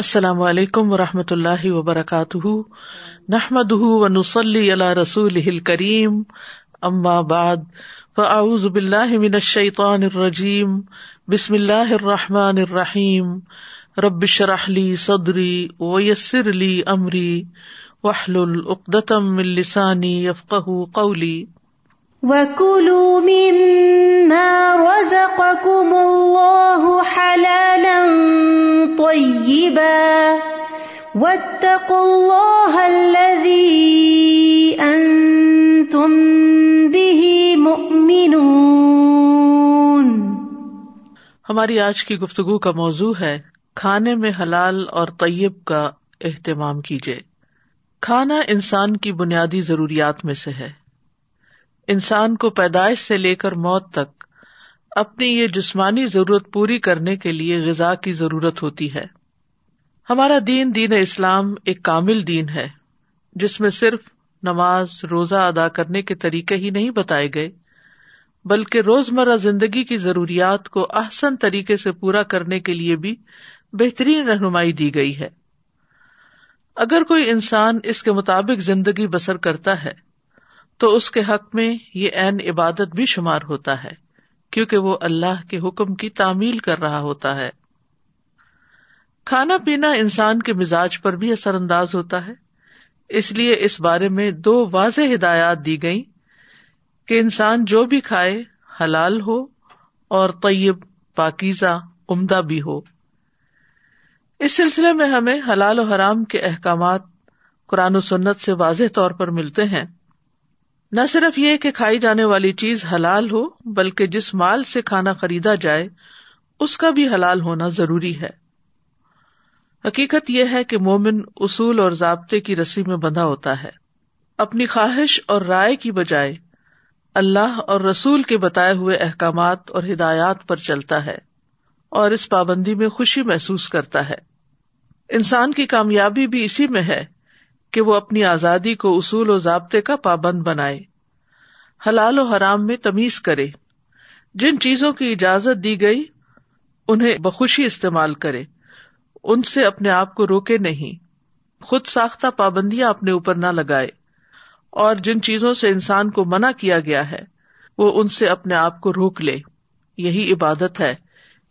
السلام علیکم و رحمۃ اللہ وبرکاتہ۔ نحمد و نسلی اللہ رسول کریم ام بعد، فاعوذ باللہ من الشیطان الرجیم۔ بسم اللہ الرحمٰن الرحیم۔ ربش رحلی صدری ویسر علی عمری وحل العقدم السانی یفق قولی۔ وَكُلُوا مِمَّا رَزَقَكُمُ اللَّهُ حَلَالًا طَيِّبًا وَاتَّقُوا اللَّهَ الَّذِي أَنتُم بِهِ مُؤْمِنُونَ ہماری آج کی گفتگو کا موضوع ہے کھانے میں حلال اور طیب کا اہتمام کیجیے کھانا انسان کی بنیادی ضروریات میں سے ہے۔ انسان کو پیدائش سے لے کر موت تک اپنی یہ جسمانی ضرورت پوری کرنے کے لیے غذا کی ضرورت ہوتی ہے۔ ہمارا دین دین اسلام ایک کامل دین ہے، جس میں صرف نماز، روزہ ادا کرنے کے طریقے ہی نہیں بتائے گئے، بلکہ روزمرہ زندگی کی ضروریات کو احسن طریقے سے پورا کرنے کے لیے بھی بہترین رہنمائی دی گئی ہے۔ اگر کوئی انسان اس کے مطابق زندگی بسر کرتا ہے تو اس کے حق میں یہ عین عبادت بھی شمار ہوتا ہے، کیونکہ وہ اللہ کے حکم کی تعمیل کر رہا ہوتا ہے۔ کھانا پینا انسان کے مزاج پر بھی اثر انداز ہوتا ہے۔ اس لیے اس بارے میں دو واضح ہدایات دی گئی کہ انسان جو بھی کھائے، حلال ہو اور طیب، پاکیزہ، عمدہ بھی ہو۔ اس سلسلے میں ہمیں حلال و حرام کے احکامات قرآن و سنت سے واضح طور پر ملتے ہیں۔ نہ صرف یہ کہ کھائی جانے والی چیز حلال ہو، بلکہ جس مال سے کھانا خریدا جائے، اس کا بھی حلال ہونا ضروری ہے۔ حقیقت یہ ہے کہ مومن اصول اور ضابطے کی رسی میں بندھا ہوتا ہے۔ اپنی خواہش اور رائے کی بجائے، اللہ اور رسول کے بتائے ہوئے احکامات اور ہدایات پر چلتا ہے اور اس پابندی میں خوشی محسوس کرتا ہے۔ انسان کی کامیابی بھی اسی میں ہے کہ وہ اپنی آزادی کو اصول و ضابطے کا پابند بنائے۔ حلال و حرام میں تمیز کرے۔ جن چیزوں کی اجازت دی گئی، انہیں بخوشی استعمال کرے۔ ان سے اپنے آپ کو روکے نہیں۔ خود ساختہ پابندیاں اپنے اوپر نہ لگائے۔ اور جن چیزوں سے انسان کو منع کیا گیا ہے، وہ ان سے اپنے آپ کو روک لے۔ یہی عبادت ہے۔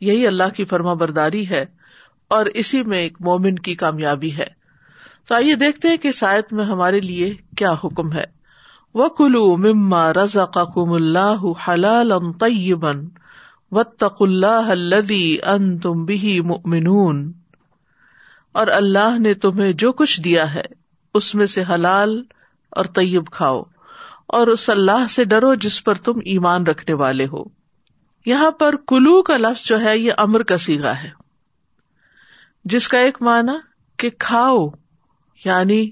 یہی اللہ کی فرما برداری ہے۔ اور اسی میں ایک مومن کی کامیابی ہے۔ تو آئیے دیکھتے ہیں کہ سائت میں ہمارے لیے کیا حکم ہے۔ وہ کلو مما رضا کم اللہ حلال طیبن و تق اللہ ان تم بھی مؤمنون۔ اور اللہ نے تمہیں جو کچھ دیا ہے، اس میں سے حلال اور طیب کھاؤ۔ اور اس اللہ سے ڈرو جس پر تم ایمان رکھنے والے ہو۔ یہاں پر کلو کا لفظ جو ہے، یہ امر کا سیگا ہے۔ جس کا ایک معنی کہ کھاؤ۔ یعنی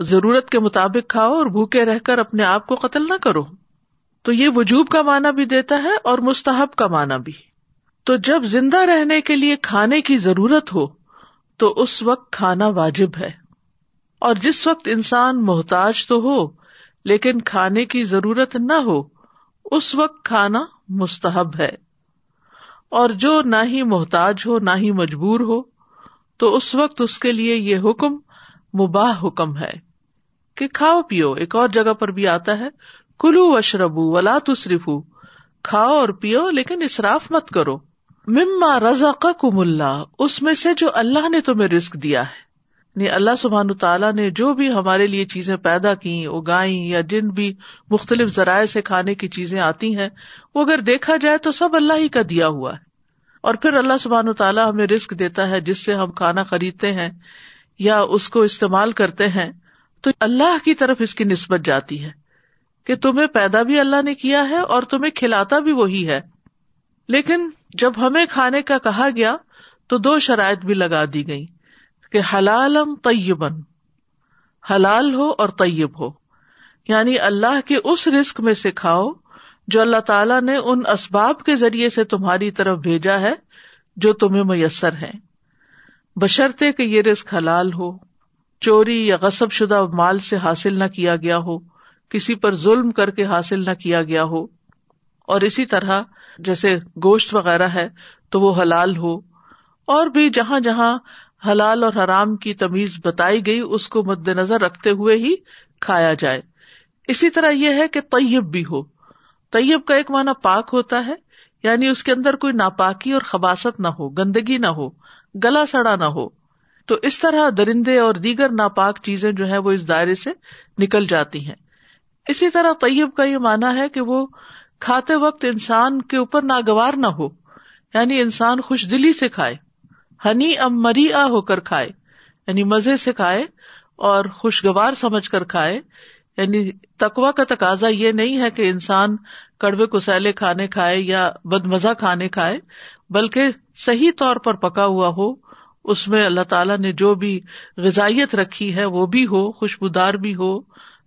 ضرورت کے مطابق کھاؤ اور بھوکے رہ کر اپنے آپ کو قتل نہ کرو۔ تو یہ وجوب کا معنی بھی دیتا ہے اور مستحب کا معنی بھی۔ تو جب زندہ رہنے کے لیے کھانے کی ضرورت ہو، تو اس وقت کھانا واجب ہے۔ اور جس وقت انسان محتاج تو ہو، لیکن کھانے کی ضرورت نہ ہو، اس وقت کھانا مستحب ہے۔ اور جو نہ ہی محتاج ہو، نہ ہی مجبور ہو، تو اس وقت اس کے لیے یہ حکم مباح حکم ہے کہ کھاؤ پیو، ایک اور جگہ پر بھی آتا ہے، کلو وشربو ولا تصرف کھاؤ اور پیو، لیکن اصراف مت کرو۔ مما رضا کم اللہ، اس میں سے جو اللہ نے تمہیں رسک دیا ہے۔ یعنی اللہ سبحان تعالیٰ نے جو بھی ہمارے لیے چیزیں پیدا کی اگائی یا جن بھی مختلف ذرائع سے کھانے کی چیزیں آتی ہیں، وہ اگر دیکھا جائے تو سب اللہ ہی کا دیا ہوا ہے۔ اور پھر اللہ سبحان تعالیٰ ہمیں رسک دیتا ہے جس سے ہم کھانا خریدتے ہیں۔ یا اس کو استعمال کرتے ہیں، تو اللہ کی طرف اس کی نسبت جاتی ہے کہ تمہیں پیدا بھی اللہ نے کیا ہے اور تمہیں کھلاتا بھی وہی ہے۔ لیکن جب ہمیں کھانے کا کہا گیا، تو دو شرائط بھی لگا دی گئی کہ حلالم طیبن، حلال ہو اور طیب ہو۔ یعنی اللہ کے اس رسک میں سے کھاؤ جو اللہ تعالیٰ نے ان اسباب کے ذریعے سے تمہاری طرف بھیجا ہے جو تمہیں میسر ہے بشرطے کہ یہ رسک حلال ہو، چوری یا غصب شدہ مال سے حاصل نہ کیا گیا ہو، کسی پر ظلم کر کے حاصل نہ کیا گیا ہو۔ اور اسی طرح جیسے گوشت وغیرہ ہے تو وہ حلال ہو۔ اور بھی جہاں جہاں حلال اور حرام کی تمیز بتائی گئی، اس کو مد نظر رکھتے ہوئے ہی کھایا جائے۔ اسی طرح یہ ہے کہ طیب بھی ہو۔ طیب کا ایک معنی پاک ہوتا ہے یعنی اس کے اندر کوئی ناپاکی اور خباست نہ ہو، گندگی نہ ہو۔ گلا سڑا نہ ہو۔ تو اس طرح درندے اور دیگر ناپاک چیزیں جو ہے وہ اس دائرے سے نکل جاتی ہیں۔ اسی طرح طیب کا یہ مانا ہے کہ وہ کھاتے وقت انسان کے اوپر ناگوار نہ ہو یعنی انسان خوش دلی سے کھائے، ہنی ام مری آ ہو کر کھائے یعنی مزے سے کھائے اور خوشگوار سمجھ کر کھائے۔ یعنی تقوا کا تقاضا یہ نہیں ہے کہ انسان کڑوے کسیلے کھانے کھائے یا بد مزہ کھانے کھائے، بلکہ صحیح طور پر پکا ہوا ہو، اس میں اللہ تعالیٰ نے جو بھی غذائیت رکھی ہے وہ بھی ہو، خوشبودار بھی ہو،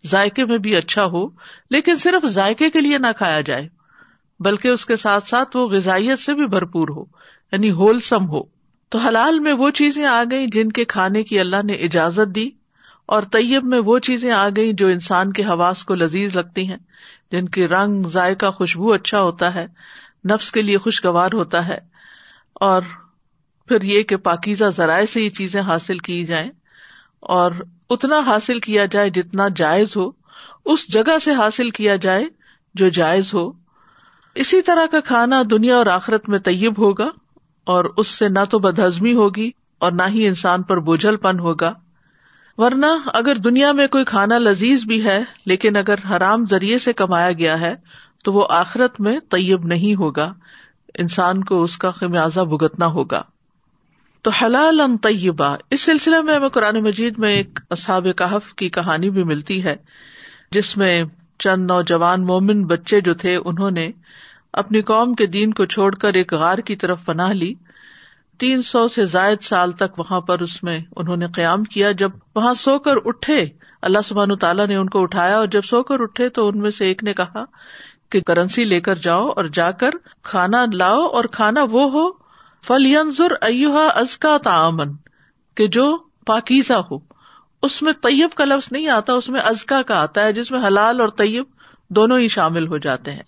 ذائقے میں بھی اچھا ہو، لیکن صرف ذائقے کے لیے نہ کھایا جائے، بلکہ اس کے ساتھ ساتھ وہ غذائیت سے بھی بھرپور ہو یعنی ہولسم ہو۔ تو حلال میں وہ چیزیں آ گئی جن کے کھانے کی اللہ نے اجازت دی اور طیب میں وہ چیزیں آ گئی جو انسان کے حواس کو لذیذ لگتی ہیں، جن کے رنگ ذائقہ خوشبو اچھا ہوتا ہے، نفس کے لیے خوشگوار ہوتا ہے، اور پھر یہ کہ پاکیزہ ذرائع سے یہ چیزیں حاصل کی جائیں، اور اتنا حاصل کیا جائے جتنا جائز ہو، اس جگہ سے حاصل کیا جائے جو جائز ہو۔ اسی طرح کا کھانا دنیا اور آخرت میں طیب ہوگا، اور اس سے نہ تو بدہضمی ہوگی، اور نہ ہی انسان پر بوجھل پن ہوگا۔ ورنہ اگر دنیا میں کوئی کھانا لذیذ بھی ہے، لیکن اگر حرام ذریعے سے کمایا گیا ہے، تو وہ آخرت میں طیب نہیں ہوگا۔ انسان کو اس کا خمیازہ بھگتنا ہوگا۔ تو حلال ان طیبہ۔ اس سلسلے میں ہمیں قرآن مجید میں ایک اصحاب کہف کی کہانی بھی ملتی ہے، جس میں چند نوجوان مومن بچے جو تھے، انہوں نے اپنی قوم کے دین کو چھوڑ کر ایک غار کی طرف پناہ لی۔ تین سو سے زائد سال تک وہاں پر اس میں انہوں نے قیام کیا۔ جب وہاں سو کر اٹھے، اللہ سبحان تعالیٰ نے ان کو اٹھایا اور جب سو کر اٹھے تو ان میں سے ایک نے کہا کہ کرنسی لے کر جاؤ اور جا کر کھانا لاؤ اور کھانا وہ ہو فل ینظر ایوہا ازکا تعامن کہ جو پاکیزہ ہو۔ اس میں طیب کا لفظ نہیں آتا، اس میں ازکا کا آتا ہے، جس میں حلال اور طیب دونوں ہی شامل ہو جاتے ہیں۔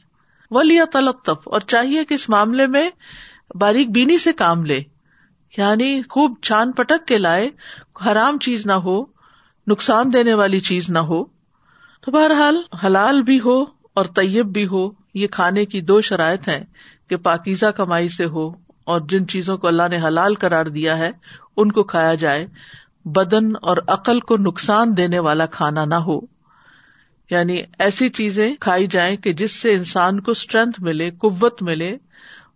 ولیا تلطف اور چاہیے کہ اس معاملے میں باریک بینی سے کام لے۔ یعنی خوب چھان پٹک کے لائے، حرام چیز نہ ہو، نقصان دینے والی چیز نہ ہو۔ تو بہرحال حلال بھی ہو اور طیب بھی ہو، یہ کھانے کی دو شرائط ہیں کہ پاکیزہ کمائی سے ہو اور جن چیزوں کو اللہ نے حلال قرار دیا ہے، ان کو کھایا جائے۔ بدن اور عقل کو نقصان دینے والا کھانا نہ ہو۔ یعنی ایسی چیزیں کھائی جائیں کہ جس سے انسان کو اسٹرینتھ ملے، قوت ملے۔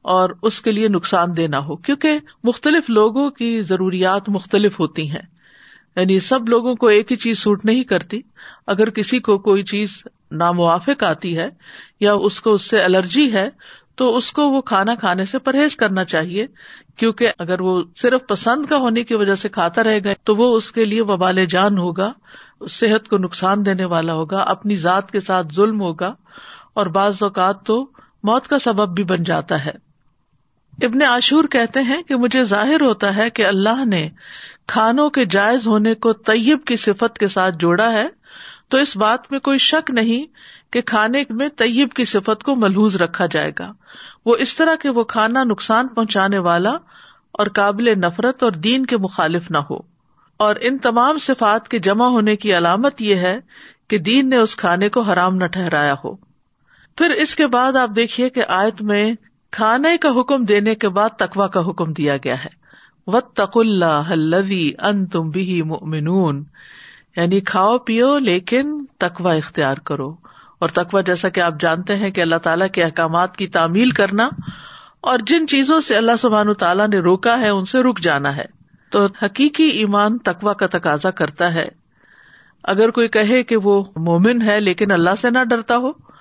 اور اس کے لیے نقصان دینا ہو، کیونکہ مختلف لوگوں کی ضروریات مختلف ہوتی ہیں۔ یعنی سب لوگوں کو ایک ہی چیز سوٹ نہیں کرتی۔ اگر کسی کو کوئی چیز ناموافق آتی ہے یا اس کو اس سے الرجی ہے، تو اس کو وہ کھانا کھانے سے پرہیز کرنا چاہیے، کیونکہ اگر وہ صرف پسند کا ہونے کی وجہ سے کھاتا رہے گا تو وہ اس کے لیے وبال جان ہوگا، صحت کو نقصان دینے والا ہوگا، اپنی ذات کے ساتھ ظلم ہوگا، اور بعض اوقات تو موت کا سبب بھی بن جاتا ہے۔ ابن عاشور کہتے ہیں کہ مجھے ظاہر ہوتا ہے کہ اللہ نے کھانوں کے جائز ہونے کو طیب کی صفت کے ساتھ جوڑا ہے، تو اس بات میں کوئی شک نہیں کہ کھانے میں طیب کی صفت کو ملحوظ رکھا جائے گا۔ وہ اس طرح کہ وہ کھانا نقصان پہنچانے والا اور قابل نفرت اور دین کے مخالف نہ ہو۔ اور ان تمام صفات کے جمع ہونے کی علامت یہ ہے کہ دین نے اس کھانے کو حرام نہ ٹھہرایا ہو۔ پھر اس کے بعد آپ دیکھیے کہ آیت میں کھانے کا حکم دینے کے بعد تقوا کا حکم دیا گیا ہے۔ و تق اللہ ان تم بھی یعنی کھاؤ، پیو، لیکن تقوا اختیار کرو۔ اور تقوا جیسا کہ آپ جانتے ہیں کہ اللہ تعالیٰ کے احکامات کی تعمیل کرنا اور جن چیزوں سے اللہ سبحان تعالیٰ نے روکا ہے، ان سے رک جانا ہے۔ تو حقیقی ایمان تقوا کا تقاضا کرتا ہے۔ اگر کوئی کہے کہ وہ مومن ہے لیکن اللہ سے نہ ڈرتا ہو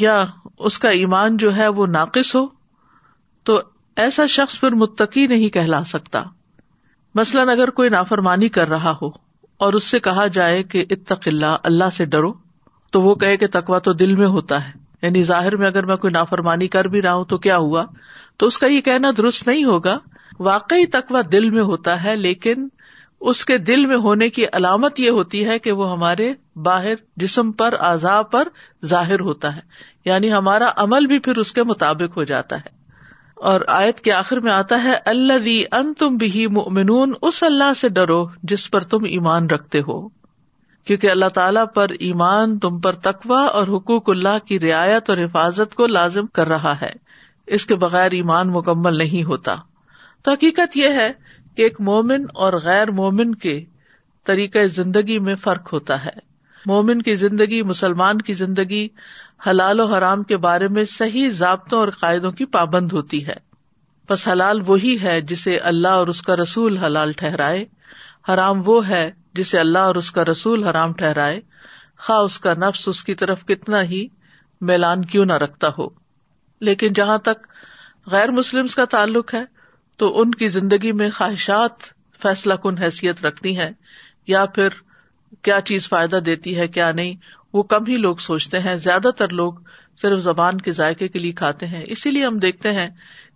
یا اس کا ایمان جو ہے وہ ناقص ہو، تو ایسا شخص پھر متقی نہیں کہلا سکتا۔ مثلاً اگر کوئی نافرمانی کر رہا ہو اور اس سے کہا جائے کہ اتق اللہ اللہ سے ڈرو، تو وہ کہے کہ تقوا تو دل میں ہوتا ہے۔ یعنی ظاہر میں اگر میں کوئی نافرمانی کر بھی رہا ہوں تو کیا ہوا؟ تو اس کا یہ کہنا درست نہیں ہوگا۔ واقعی تقوا دل میں ہوتا ہے، لیکن اس کے دل میں ہونے کی علامت یہ ہوتی ہے کہ وہ ہمارے باہر جسم پر آزاد پر ظاہر ہوتا ہے۔ یعنی ہمارا عمل بھی پھر اس کے مطابق ہو جاتا ہے۔ اور آیت کے آخر میں آتا ہے اللہ ان تم بھی منون اس اللہ سے ڈرو جس پر تم ایمان رکھتے ہو۔ کیونکہ اللہ تعالیٰ پر ایمان تم پر تقوا اور حقوق اللہ کی رعایت اور حفاظت کو لازم کر رہا ہے۔ اس کے بغیر ایمان مکمل نہیں ہوتا۔ تو حقیقت یہ ہے کہ ایک مومن اور غیر مومن کے طریقۂ زندگی میں فرق ہوتا ہے۔ مومن کی زندگی، مسلمان کی زندگی حلال و حرام کے بارے میں صحیح ضابطوں اور قاعدوں کی پابند ہوتی ہے۔ بس حلال وہی ہے جسے اللہ اور اس کا رسول حلال ٹھہرائے۔ حرام وہ ہے جسے اللہ اور اس کا رسول حرام ٹھہرائے۔ خواہ اس کا نفس اس کی طرف کتنا ہی میلان کیوں نہ رکھتا ہو۔ لیکن جہاں تک غیر مسلم کا تعلق ہے تو ان کی زندگی میں خواہشات فیصلہ کن حیثیت رکھتی ہیں یا پھر کیا چیز فائدہ دیتی ہے کیا نہیں، وہ کم ہی لوگ سوچتے ہیں، زیادہ تر لوگ صرف زبان کے ذائقے کے لیے کھاتے ہیں۔ اسی لیے ہم دیکھتے ہیں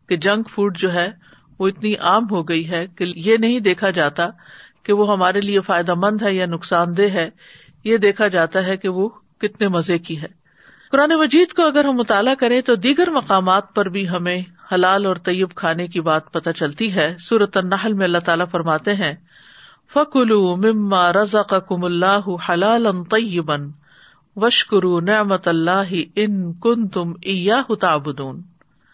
کہ جنک فوڈ جو ہے وہ اتنی عام ہو گئی ہے کہ یہ نہیں دیکھا جاتا کہ وہ ہمارے لیے فائدہ مند ہے یا نقصان دہ ہے۔ یہ دیکھا جاتا ہے کہ وہ کتنے مزے کی ہے۔ قرآن مجید کو اگر ہم مطالعہ کریں تو دیگر مقامات پر بھی ہمیں حلال اور طیب کھانے کی بات پتہ چلتی ہے۔ سورت النحل میں اللہ تعالیٰ فرماتے ہیں فکلو مما رضا کم اللہ حلال طیبن وشکرو نعمت اللہ ان کن تم تابدون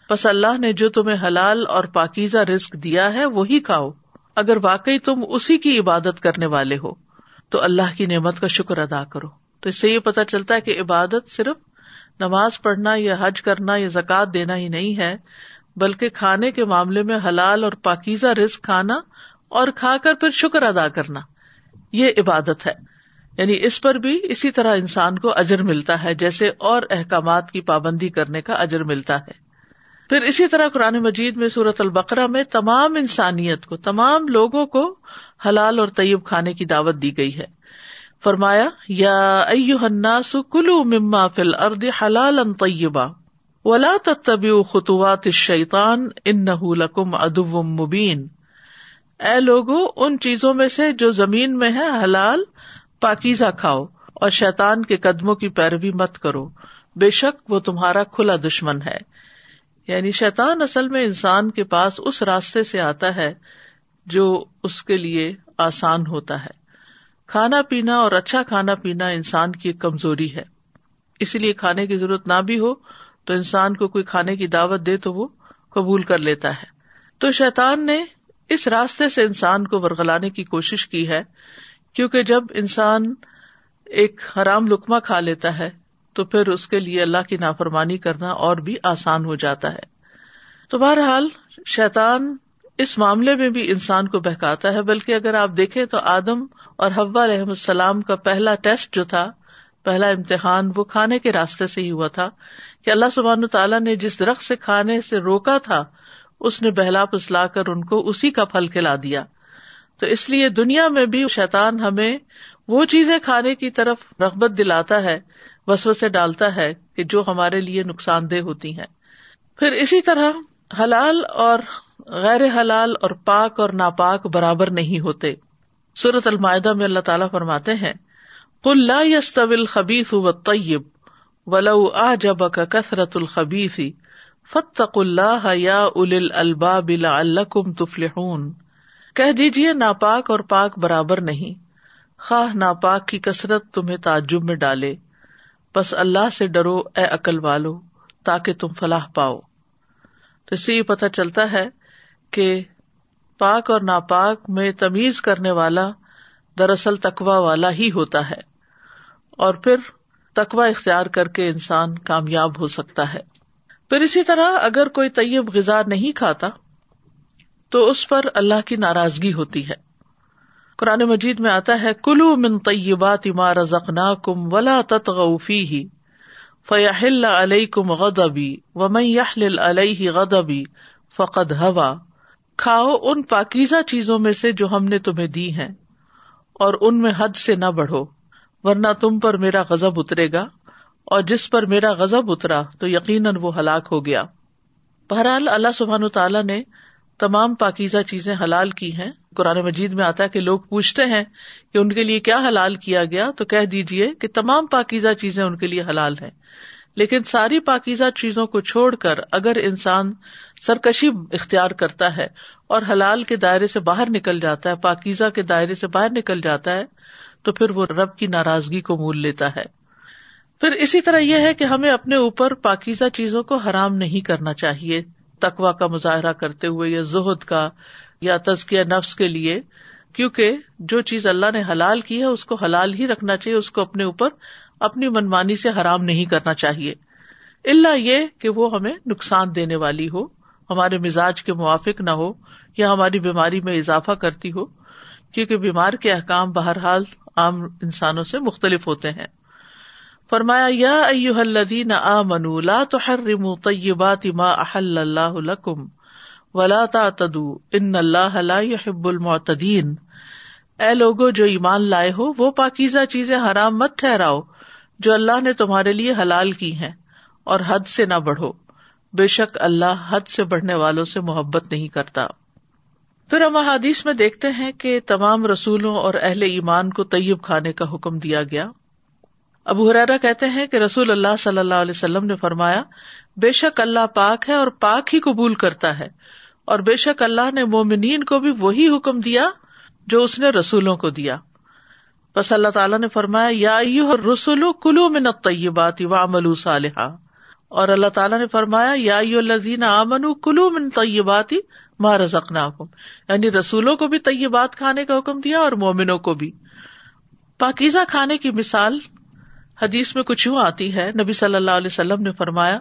بس اللہ نے جو تمہیں حلال اور پاکیزہ رسک دیا ہے، وہی کھاؤ۔ اگر واقعی تم اسی کی عبادت کرنے والے ہو، تو اللہ کی نعمت کا شکر ادا کرو۔ تو اس سے یہ پتا چلتا ہے کہ عبادت صرف نماز پڑھنا یا حج کرنا یا زکات دینا ہی نہیں ہے بلکہ کھانے کے معاملے میں حلال اور پاکیزہ رسک کھانا اور کھا کر پھر شکر ادا کرنا، یہ عبادت ہے۔ یعنی اس پر بھی اسی طرح انسان کو اجر ملتا ہے، جیسے اور احکامات کی پابندی کرنے کا اجر ملتا ہے۔ پھر اسی طرح قرآن مجید میں صورت البقرہ میں تمام انسانیت کو، تمام لوگوں کو حلال اور طیب کھانے کی دعوت دی گئی ہے۔ فرمایا، یا الناس کلو مما فل ارد حلال طیبہ ولا تبی خطوات شیطان ان لکم ادو مبین۔ اے لوگو، ان چیزوں میں سے جو زمین میں ہے حلال، پاکیزہ کھاؤ اور شیطان کے قدموں کی پیروی مت کرو۔ بے شک وہ تمہارا کھلا دشمن ہے۔ یعنی شیطان اصل میں انسان کے پاس اس راستے سے آتا ہے جو اس کے لیے آسان ہوتا ہے۔ کھانا پینا اور اچھا کھانا پینا انسان کی ایک کمزوری ہے۔ اسی لیے کھانے کی ضرورت نہ بھی ہو تو انسان کو کوئی کھانے کی دعوت دے تو وہ قبول کر لیتا ہے۔ تو شیطان نے اس راستے سے انسان کو ورگلانے کی کوشش کی ہے، کیونکہ جب انسان ایک حرام لکما کھا لیتا ہے، تو پھر اس کے لیے اللہ کی نافرمانی کرنا اور بھی آسان ہو جاتا ہے۔ تو بہرحال شیطان اس معاملے میں بھی انسان کو بہکاتا ہے، بلکہ اگر آپ دیکھیں تو آدم اور حوا علیہ السلام کا پہلا ٹیسٹ جو تھا پہلا امتحان وہ کھانے کے راستے سے ہی ہوا تھا کہ اللہ سبحان تعالیٰ نے جس درخت سے کھانے سے روکا تھا، اس نے بہلا پسلا کر ان کو اسی کا پھل کھلا دیا۔ تو اس لیے دنیا میں بھی شیطان ہمیں وہ چیزیں کھانے کی طرف رغبت دلاتا ہے وسو سے ڈالتا ہے کہ جو ہمارے لیے نقصان دہ ہوتی ہیں۔ پھر اسی طرح حلال اور غیر حلال اور پاک اور ناپاک برابر نہیں ہوتے۔ سورت المائدہ میں اللہ تعالیٰ فرماتے ہیں کل لا یس طویل خبیف و ولو آ جب کا کثرت الخبیفی فتق اللہ یا ال الباب الکم تفلحون۔ کہہ دیجیے ناپاک اور پاک برابر نہیں۔ خواہ ناپاک کی کثرت تمہیں تعجب میں ڈالے۔ بس اللہ سے ڈرو اے عقل والو تاکہ تم فلاح پاؤ۔ تو اس سے یہ پتا چلتا ہے کہ پاک اور ناپاک میں تمیز کرنے والا دراصل تقوا والا ہی ہوتا ہے۔ اور پھر تقوا اختیار کر کے انسان کامیاب ہو سکتا ہے۔ پھر اسی طرح اگر کوئی طیب غذا نہیں کھاتا، تو اس پر اللہ کی ناراضگی ہوتی ہے۔ قرآن مجید میں آتا ہے، کلو من طیبات ما رزقنا کم ولا تتغفی ہی فیاحل علیہ کم غدبی و میں یحل علیہ غدبی فقد ہوا۔ کھاؤ ان پاکیزہ چیزوں میں سے جو ہم نے تمہیں دی ہیں اور ان میں حد سے نہ بڑھو۔ ورنہ تم پر میرا غزب اترے گا اور جس پر میرا غزب اترا تو یقیناً وہ ہلاک ہو گیا۔ بہرحال اللہ سبحان تعالیٰ نے تمام پاکیزہ چیزیں حلال کی ہیں۔ قرآن مجید میں آتا ہے کہ لوگ پوچھتے ہیں کہ ان کے لیے کیا حلال کیا گیا؟ تو کہہ دیجیے کہ تمام پاکیزہ چیزیں ان کے لیے حلال ہیں۔ لیکن ساری پاکیزہ چیزوں کو چھوڑ کر اگر انسان سرکشی اختیار کرتا ہے اور حلال کے دائرے سے باہر نکل جاتا ہے، پاکیزہ کے دائرے سے باہر نکل جاتا ہے تو پھر وہ رب کی ناراضگی کو مول لیتا ہے۔ پھر اسی طرح یہ ہے کہ ہمیں اپنے اوپر پاکیزہ چیزوں کو حرام نہیں کرنا چاہیے۔ تقوا کا مظاہرہ کرتے ہوئے یا زہد کا یا تزکیہ نفس کے لیے، کیونکہ جو چیز اللہ نے حلال کی ہے، اس کو حلال ہی رکھنا چاہیے، اس کو اپنے اوپر اپنی منمانی سے حرام نہیں کرنا چاہیے۔ اللہ یہ کہ وہ ہمیں نقصان دینے والی ہو، ہمارے مزاج کے موافق نہ ہو یا ہماری بیماری میں اضافہ کرتی ہو، کیونکہ بیمار کے احکام بہرحال عام انسانوں سے مختلف ہوتے ہیں۔ فرمایا، یا الذین آمنوا، لا تحرموا طیبات ما احل اللہ لکم ولا تعتدوا، ان اللہ لا يحب المعتدین۔ اے لوگو، جو ایمان لائے ہو، وہ پاکیزہ چیزیں حرام مت ٹھہراؤ، جو اللہ نے تمہارے لیے حلال کی ہیں، اور حد سے نہ بڑھو۔ بے شک اللہ حد سے بڑھنے والوں سے محبت نہیں کرتا۔ پھر ہم حادیث میں دیکھتے ہیں کہ تمام رسولوں اور اہل ایمان کو طیب کھانے کا حکم دیا گیا۔ ابو حرارا کہتے ہیں کہ رسول اللہ صلی اللہ علیہ وسلم نے فرمایا، بے شک اللہ پاک ہے اور پاک ہی قبول کرتا ہے۔ اور بے شک اللہ نے مومنین کو بھی وہی حکم دیا جو اس نے رسولوں کو دیا۔ بس اللہ تعالیٰ نے فرمایا، یا رسولو کلو میں طیبات و عمل صالحہ اور اللہ تعالیٰ نے فرمایا، یا لذین امن کلو من طیبات ماں رزق یعنی رسولوں کو بھی طیبات کھانے کا حکم دیا اور مومنوں کو بھی۔ پاکیزہ کھانے کی مثال حدیث میں کچھ یوں آتی ہے، نبی صلی اللہ علیہ وسلم نے فرمایا،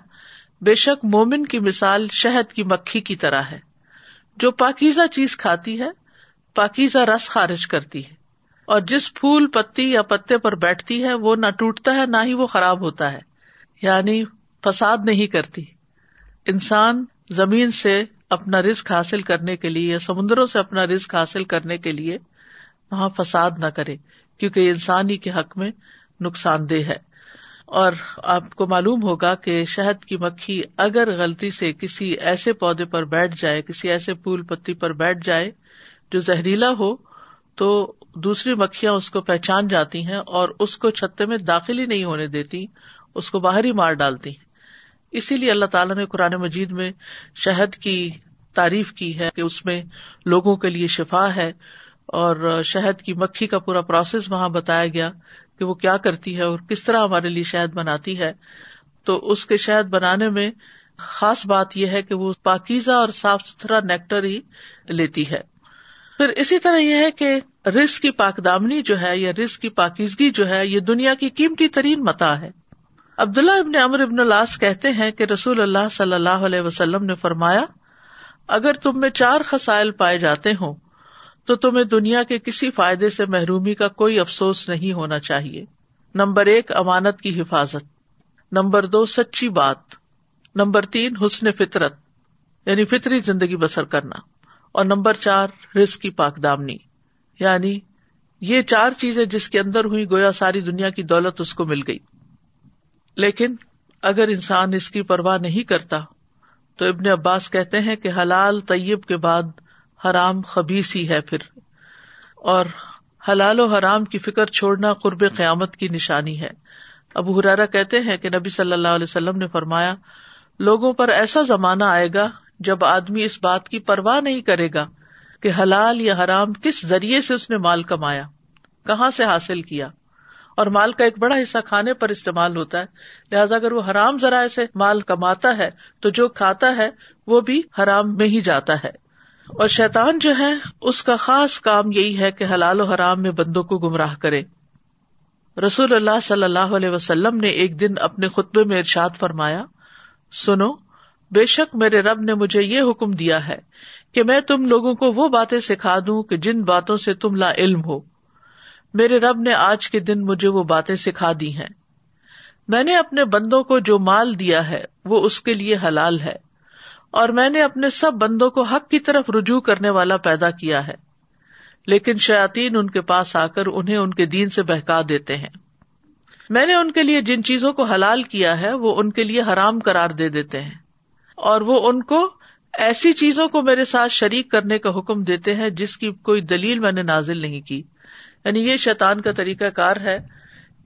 بے شک مومن کی مثال شہد کی مکھی کی طرح ہے۔ جو پاکیزہ چیز کھاتی ہے، پاکیزہ رس خارج کرتی ہے۔ اور جس پھول، پتی یا پتے پر بیٹھتی ہے، وہ نہ ٹوٹتا ہے، نہ ہی وہ خراب ہوتا ہے۔ یعنی فساد نہیں کرتی۔ انسان زمین سے اپنا رسک حاصل کرنے کے لیے یا سمندروں سے اپنا رسک حاصل کرنے کے لیے وہاں فساد نہ کرے، کیونکہ انسان ہی کے حق میں نقصان دہ ہے۔ اور آپ کو معلوم ہوگا کہ شہد کی مکھی اگر غلطی سے کسی ایسے پودے پر بیٹھ جائے، کسی ایسے پھول پتی پر بیٹھ جائے جو زہریلا ہو، تو دوسری مکھیاں اس کو پہچان جاتی ہیں اور اس کو چھتے میں داخل ہی نہیں ہونے دیتی، اس کو باہر ہی مار ڈالتی ہیں۔ اسی لیے اللہ تعالیٰ نے قرآن مجید میں شہد کی تعریف کی ہے کہ اس میں لوگوں کے لیے شفا ہے اور شہد کی مکھی کا پورا پروسیس وہاں بتایا گیا کہ وہ کیا کرتی ہے اور کس طرح ہمارے لیے شہد بناتی ہے۔ تو اس کے شہد بنانے میں خاص بات یہ ہے کہ وہ پاکیزہ اور صاف ستھرا نیکٹر ہی لیتی ہے۔ پھر اسی طرح یہ ہے کہ رس کی پاک دامنی جو ہے یا رس کی پاکیزگی جو ہے یہ دنیا کی قیمتی ترین متا ہے۔ عبداللہ ابن امر ابن الاس کہتے ہیں کہ رسول اللہ صلی اللہ علیہ وسلم نے فرمایا، اگر تم میں چار خسائل پائے جاتے ہوں، تو تمہیں دنیا کے کسی فائدے سے محرومی کا کوئی افسوس نہیں ہونا چاہیے۔ نمبر ایک، امانت کی حفاظت۔ نمبر دو، سچی بات۔ نمبر تین، حسن فطرت یعنی فطری زندگی بسر کرنا۔ اور نمبر چار، رزق کی پاک دامنی یعنی یہ چار چیزیں جس کے اندر ہوئی گویا ساری دنیا کی دولت اس کو مل گئی۔ لیکن اگر انسان اس کی پرواہ نہیں کرتا، تو ابن عباس کہتے ہیں کہ حلال طیب کے بعد حرام خبیص ہی ہے پھر۔ اور حلال و حرام کی فکر چھوڑنا قرب قیامت کی نشانی ہے۔ ابو حرارا کہتے ہیں کہ نبی صلی اللہ علیہ وسلم نے فرمایا، لوگوں پر ایسا زمانہ آئے گا جب آدمی اس بات کی پرواہ نہیں کرے گا کہ حلال یا حرام کس ذریعے سے اس نے مال کمایا، کہاں سے حاصل کیا۔ اور مال کا ایک بڑا حصہ کھانے پر استعمال ہوتا ہے۔ لہٰذا اگر وہ حرام ذرائع سے مال کماتا ہے، تو جو کھاتا ہے، وہ بھی حرام میں ہی جاتا ہے۔ اور شیطان جو ہے، اس کا خاص کام یہی ہے کہ حلال و حرام میں بندوں کو گمراہ کرے۔ رسول اللہ صلی اللہ علیہ وسلم نے ایک دن اپنے خطبے میں ارشاد فرمایا، سنو، بے شک میرے رب نے مجھے یہ حکم دیا ہے کہ میں تم لوگوں کو وہ باتیں سکھا دوں کہ جن باتوں سے تم لا علم ہو۔ میرے رب نے آج کے دن مجھے وہ باتیں سکھا دی ہیں۔ میں نے اپنے بندوں کو جو مال دیا ہے، وہ اس کے لیے حلال ہے۔ اور میں نے اپنے سب بندوں کو حق کی طرف رجوع کرنے والا پیدا کیا ہے۔ لیکن شاطین ان کے پاس آ کر انہیں ان کے دین سے بہکا دیتے ہیں۔ میں نے ان کے لیے جن چیزوں کو حلال کیا ہے، وہ ان کے لیے حرام کرار دے دیتے ہیں۔ اور وہ ان کو ایسی چیزوں کو میرے ساتھ شریک کرنے کا حکم دیتے ہیں جس کی کوئی دلیل میں نے نازل نہیں کی۔ یعنی یہ شیطان کا طریقہ کار ہے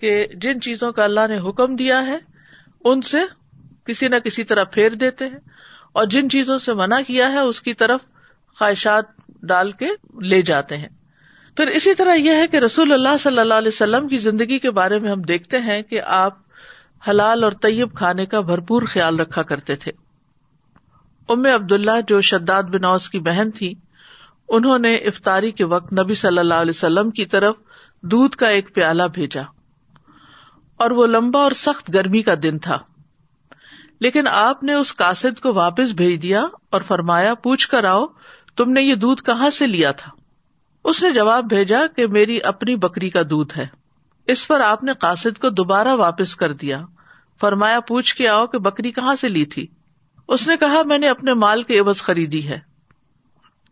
کہ جن چیزوں کا اللہ نے حکم دیا ہے، ان سے کسی نہ کسی طرح پھیر دیتے ہیں اور جن چیزوں سے منع کیا ہے، اس کی طرف خواہشات ڈال کے لے جاتے ہیں۔ پھر اسی طرح یہ ہے کہ رسول اللہ صلی اللہ علیہ وسلم کی زندگی کے بارے میں ہم دیکھتے ہیں کہ آپ حلال اور طیب کھانے کا بھرپور خیال رکھا کرتے تھے۔ ام عبد اللہ جو شداد بنوس کی بہن تھی انہوں نے افطاری کے وقت نبی صلی اللہ علیہ وسلم کی طرف دودھ کا ایک پیالہ بھیجا۔ اور وہ لمبا اور سخت گرمی کا دن تھا۔ لیکن آپ نے اس کاسد کو واپس بھیج دیا اور فرمایا، پوچھ کر آؤ، تم نے یہ دودھ کہاں سے لیا تھا؟ اس نے جواب بھیجا کہ میری اپنی بکری کا دودھ ہے۔ اس پر آپ نے قاصد کو دوبارہ واپس کر دیا۔ فرمایا، پوچھ کے آؤ کہ بکری کہاں سے لی تھی؟ اس نے کہا، میں نے اپنے مال کے عوض خریدی ہے۔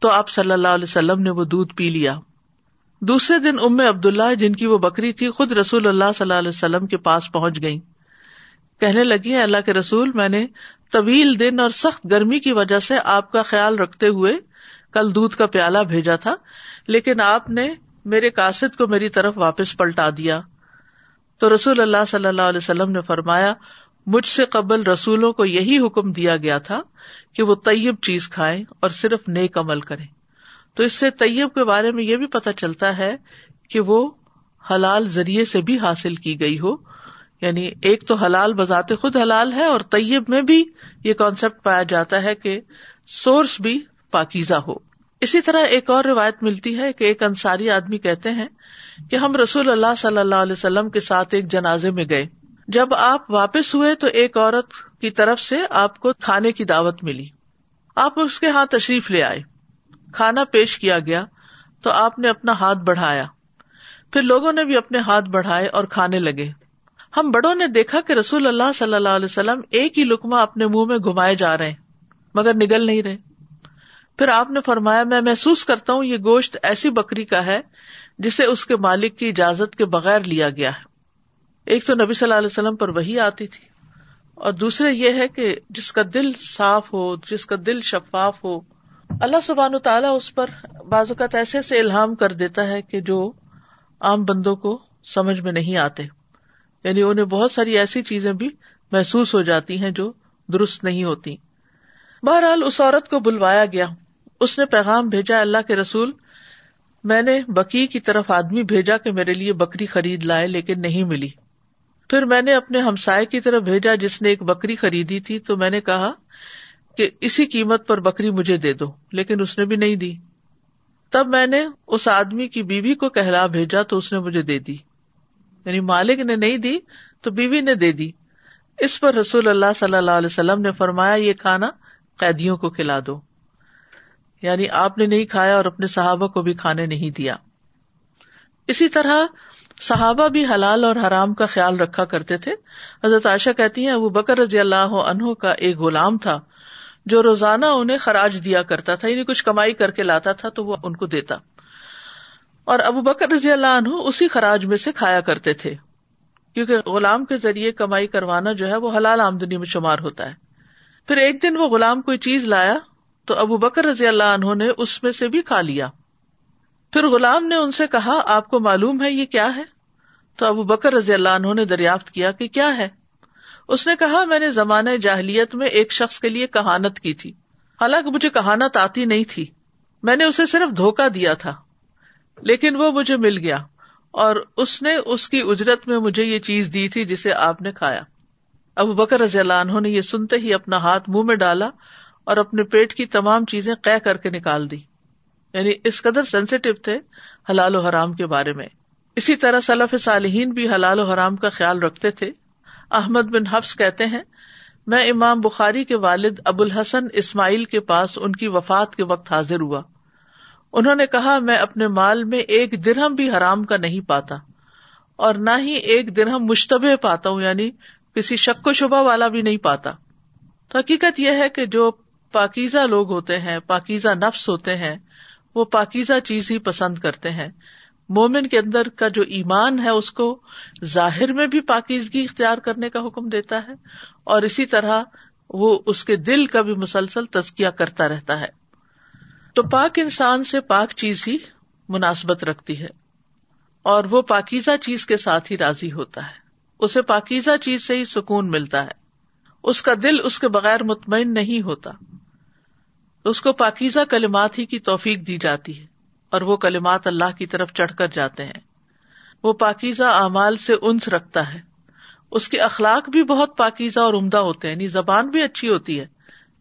تو آپ صلی اللہ علیہ وسلم نے وہ دودھ پی لیا۔ دوسرے دن ام عبد اللہ جن کی وہ بکری تھی خود رسول اللہ صلی اللہ علیہ وسلم کے پاس پہنچ گئی کہنے لگی اللہ کے رسول، میں نے طویل دن اور سخت گرمی کی وجہ سے آپ کا خیال رکھتے ہوئے کل دودھ کا پیالہ بھیجا تھا، لیکن آپ نے میرے کاسد کو میری طرف واپس پلٹا دیا۔ تو رسول اللہ صلی اللہ علیہ وسلم نے فرمایا مجھ سے قبل رسولوں کو یہی حکم دیا گیا تھا کہ وہ طیب چیز کھائے اور صرف نیک عمل کرے تو اس سے طیب کے بارے میں یہ بھی پتا چلتا ہے کہ وہ حلال ذریعے سے بھی حاصل کی گئی ہو۔ یعنی ایک تو حلال بذات خود حلال ہے اور طیب میں بھی یہ کانسیپٹ پایا جاتا ہے کہ سورس بھی پاکیزہ ہو۔ اسی طرح ایک اور روایت ملتی ہے کہ ایک انصاری آدمی کہتے ہیں کہ ہم رسول اللہ صلی اللہ علیہ وسلم کے ساتھ ایک جنازے میں گئے۔ جب آپ واپس ہوئے تو ایک عورت کی طرف سے آپ کو کھانے کی دعوت ملی۔ آپ اس کے ہاتھ تشریف لے آئے۔ کھانا پیش کیا گیا تو آپ نے اپنا ہاتھ بڑھایا۔ پھر لوگوں نے بھی اپنے ہاتھ بڑھائے اور کھانے لگے۔ ہم بڑوں نے دیکھا کہ رسول اللہ صلی اللہ علیہ وسلم ایک ہی لکما اپنے منہ میں گھمائے جا رہے مگر نگل نہیں رہے۔ پھر آپ نے فرمایا، میں محسوس کرتا ہوں یہ گوشت ایسی بکری کا ہے جسے اس کے مالک کی اجازت کے بغیر لیا گیا ہے۔ ایک تو نبی صلی اللہ علیہ وسلم پر وہی آتی تھی اور دوسرے یہ ہے کہ جس کا دل صاف ہو، جس کا دل شفاف ہو، اللہ سبحان تعالیٰ اس پر بعض اوقات ایسے سے الحام کر دیتا ہے کہ جو عام بندوں کو سمجھ میں نہیں آتے۔ یعنی انہیں بہت ساری ایسی چیزیں بھی محسوس ہو جاتی ہیں جو درست نہیں ہوتی۔ بہرحال اس عورت کو بلوایا گیا۔ اس نے پیغام بھیجا، اللہ کے رسول، میں نے بکی کی طرف آدمی بھیجا کہ میرے لیے بکری خرید لائے لیکن نہیں ملی۔ پھر میں نے اپنے ہمسائے کی طرف بھیجا جس نے ایک بکری خریدی تھی، تو میں نے کہا کہ اسی قیمت پر بکری مجھے دے دو، لیکن اس نے بھی نہیں دی۔ تب میں نے اس آدمی کی بیوی کو کہلا بھیجا، تو اس نے مجھے دے دی۔ یعنی مالک نے نہیں دی، تو بیوی نے دے دی۔ اس پر رسول اللہ صلی اللہ علیہ وسلم نے فرمایا، یہ کھانا قیدیوں کو کھلا دو۔ یعنی آپ نے نہیں کھایا اور اپنے صحابہ کو بھی کھانے نہیں دیا۔ اسی طرح صحابہ بھی حلال اور حرام کا خیال رکھا کرتے تھے۔ حضرت عائشہ کہتی ہیں وہ بکر رضی اللہ عنہ کا ایک غلام تھا جو روزانہ انہیں خراج دیا کرتا تھا یعنی کچھ کمائی کر کے لاتا تھا تو وہ ان کو دیتا۔ اور ابو بکر رضی اللہ عنہ اسی خراج میں سے کھایا کرتے تھے۔ کیونکہ غلام کے ذریعے کمائی کروانا جو ہے وہ حلال آمدنی میں شمار ہوتا ہے۔ پھر ایک دن وہ غلام کوئی چیز لایا تو ابو بکر رضی اللہ عنہ نے اس میں سے بھی کھا لیا۔ پھر غلام نے ان سے کہا، آپ کو معلوم ہے یہ کیا ہے؟ تو ابو بکر رضی اللہ عنہ نے دریافت کیا کہ کیا ہے؟ اس نے کہا، میں نے زمانۂ جاہلیت میں ایک شخص کے لیے کہانت کی تھی۔ حالانکہ مجھے کہانت آتی نہیں تھی۔ میں نے اسے صرف دھوکا دیا تھا۔ لیکن وہ مجھے مل گیا۔ اور اس نے اس کی اجرت میں مجھے یہ چیز دی تھی جسے آپ نے کھایا۔ ابو بکر رضی اللہ عنہ نے یہ سنتے ہی اپنا ہاتھ منہ میں ڈالا اور اپنے پیٹ کی تمام چیزیں قے کر کے نکال دی۔ یعنی اس قدر سینسیٹیو تھے حلال و حرام کے بارے میں۔ اسی طرح صلاف صالحین بھی حلال و حرام کا خیال رکھتے تھے۔ احمد بن حفظ کہتے ہیں، میں امام بخاری کے والد ابو الحسن اسماعیل کے پاس ان کی وفات کے وقت حاضر ہوا۔ انہوں نے کہا، میں اپنے مال میں ایک درہم بھی حرام کا نہیں پاتا، اور نہ ہی ایک درہم مشتبہ پاتا ہوں یعنی کسی شک و شبہ والا بھی نہیں پاتا۔ تو حقیقت یہ ہے کہ جو پاکیزہ لوگ ہوتے ہیں، پاکیزہ نفس ہوتے ہیں وہ پاکیزہ چیز ہی پسند کرتے ہیں۔ مومن کے اندر کا جو ایمان ہے، اس کو ظاہر میں بھی پاکیزگی اختیار کرنے کا حکم دیتا ہے، اور اسی طرح وہ اس کے دل کا بھی مسلسل تزکیہ کرتا رہتا ہے۔ تو پاک انسان سے پاک چیز ہی مناسبت رکھتی ہے، اور وہ پاکیزہ چیز کے ساتھ ہی راضی ہوتا ہے۔ اسے پاکیزہ چیز سے ہی سکون ملتا ہے۔ اس کا دل اس کے بغیر مطمئن نہیں ہوتا۔ اس کو پاکیزہ کلمات ہی کی توفیق دی جاتی ہے اور وہ کلمات اللہ کی طرف چڑھ کر جاتے ہیں۔ وہ پاکیزہ اعمال سے انس رکھتا ہے۔ اس کے اخلاق بھی بہت پاکیزہ اور عمدہ ہوتے ہیں یعنی زبان بھی اچھی ہوتی ہے۔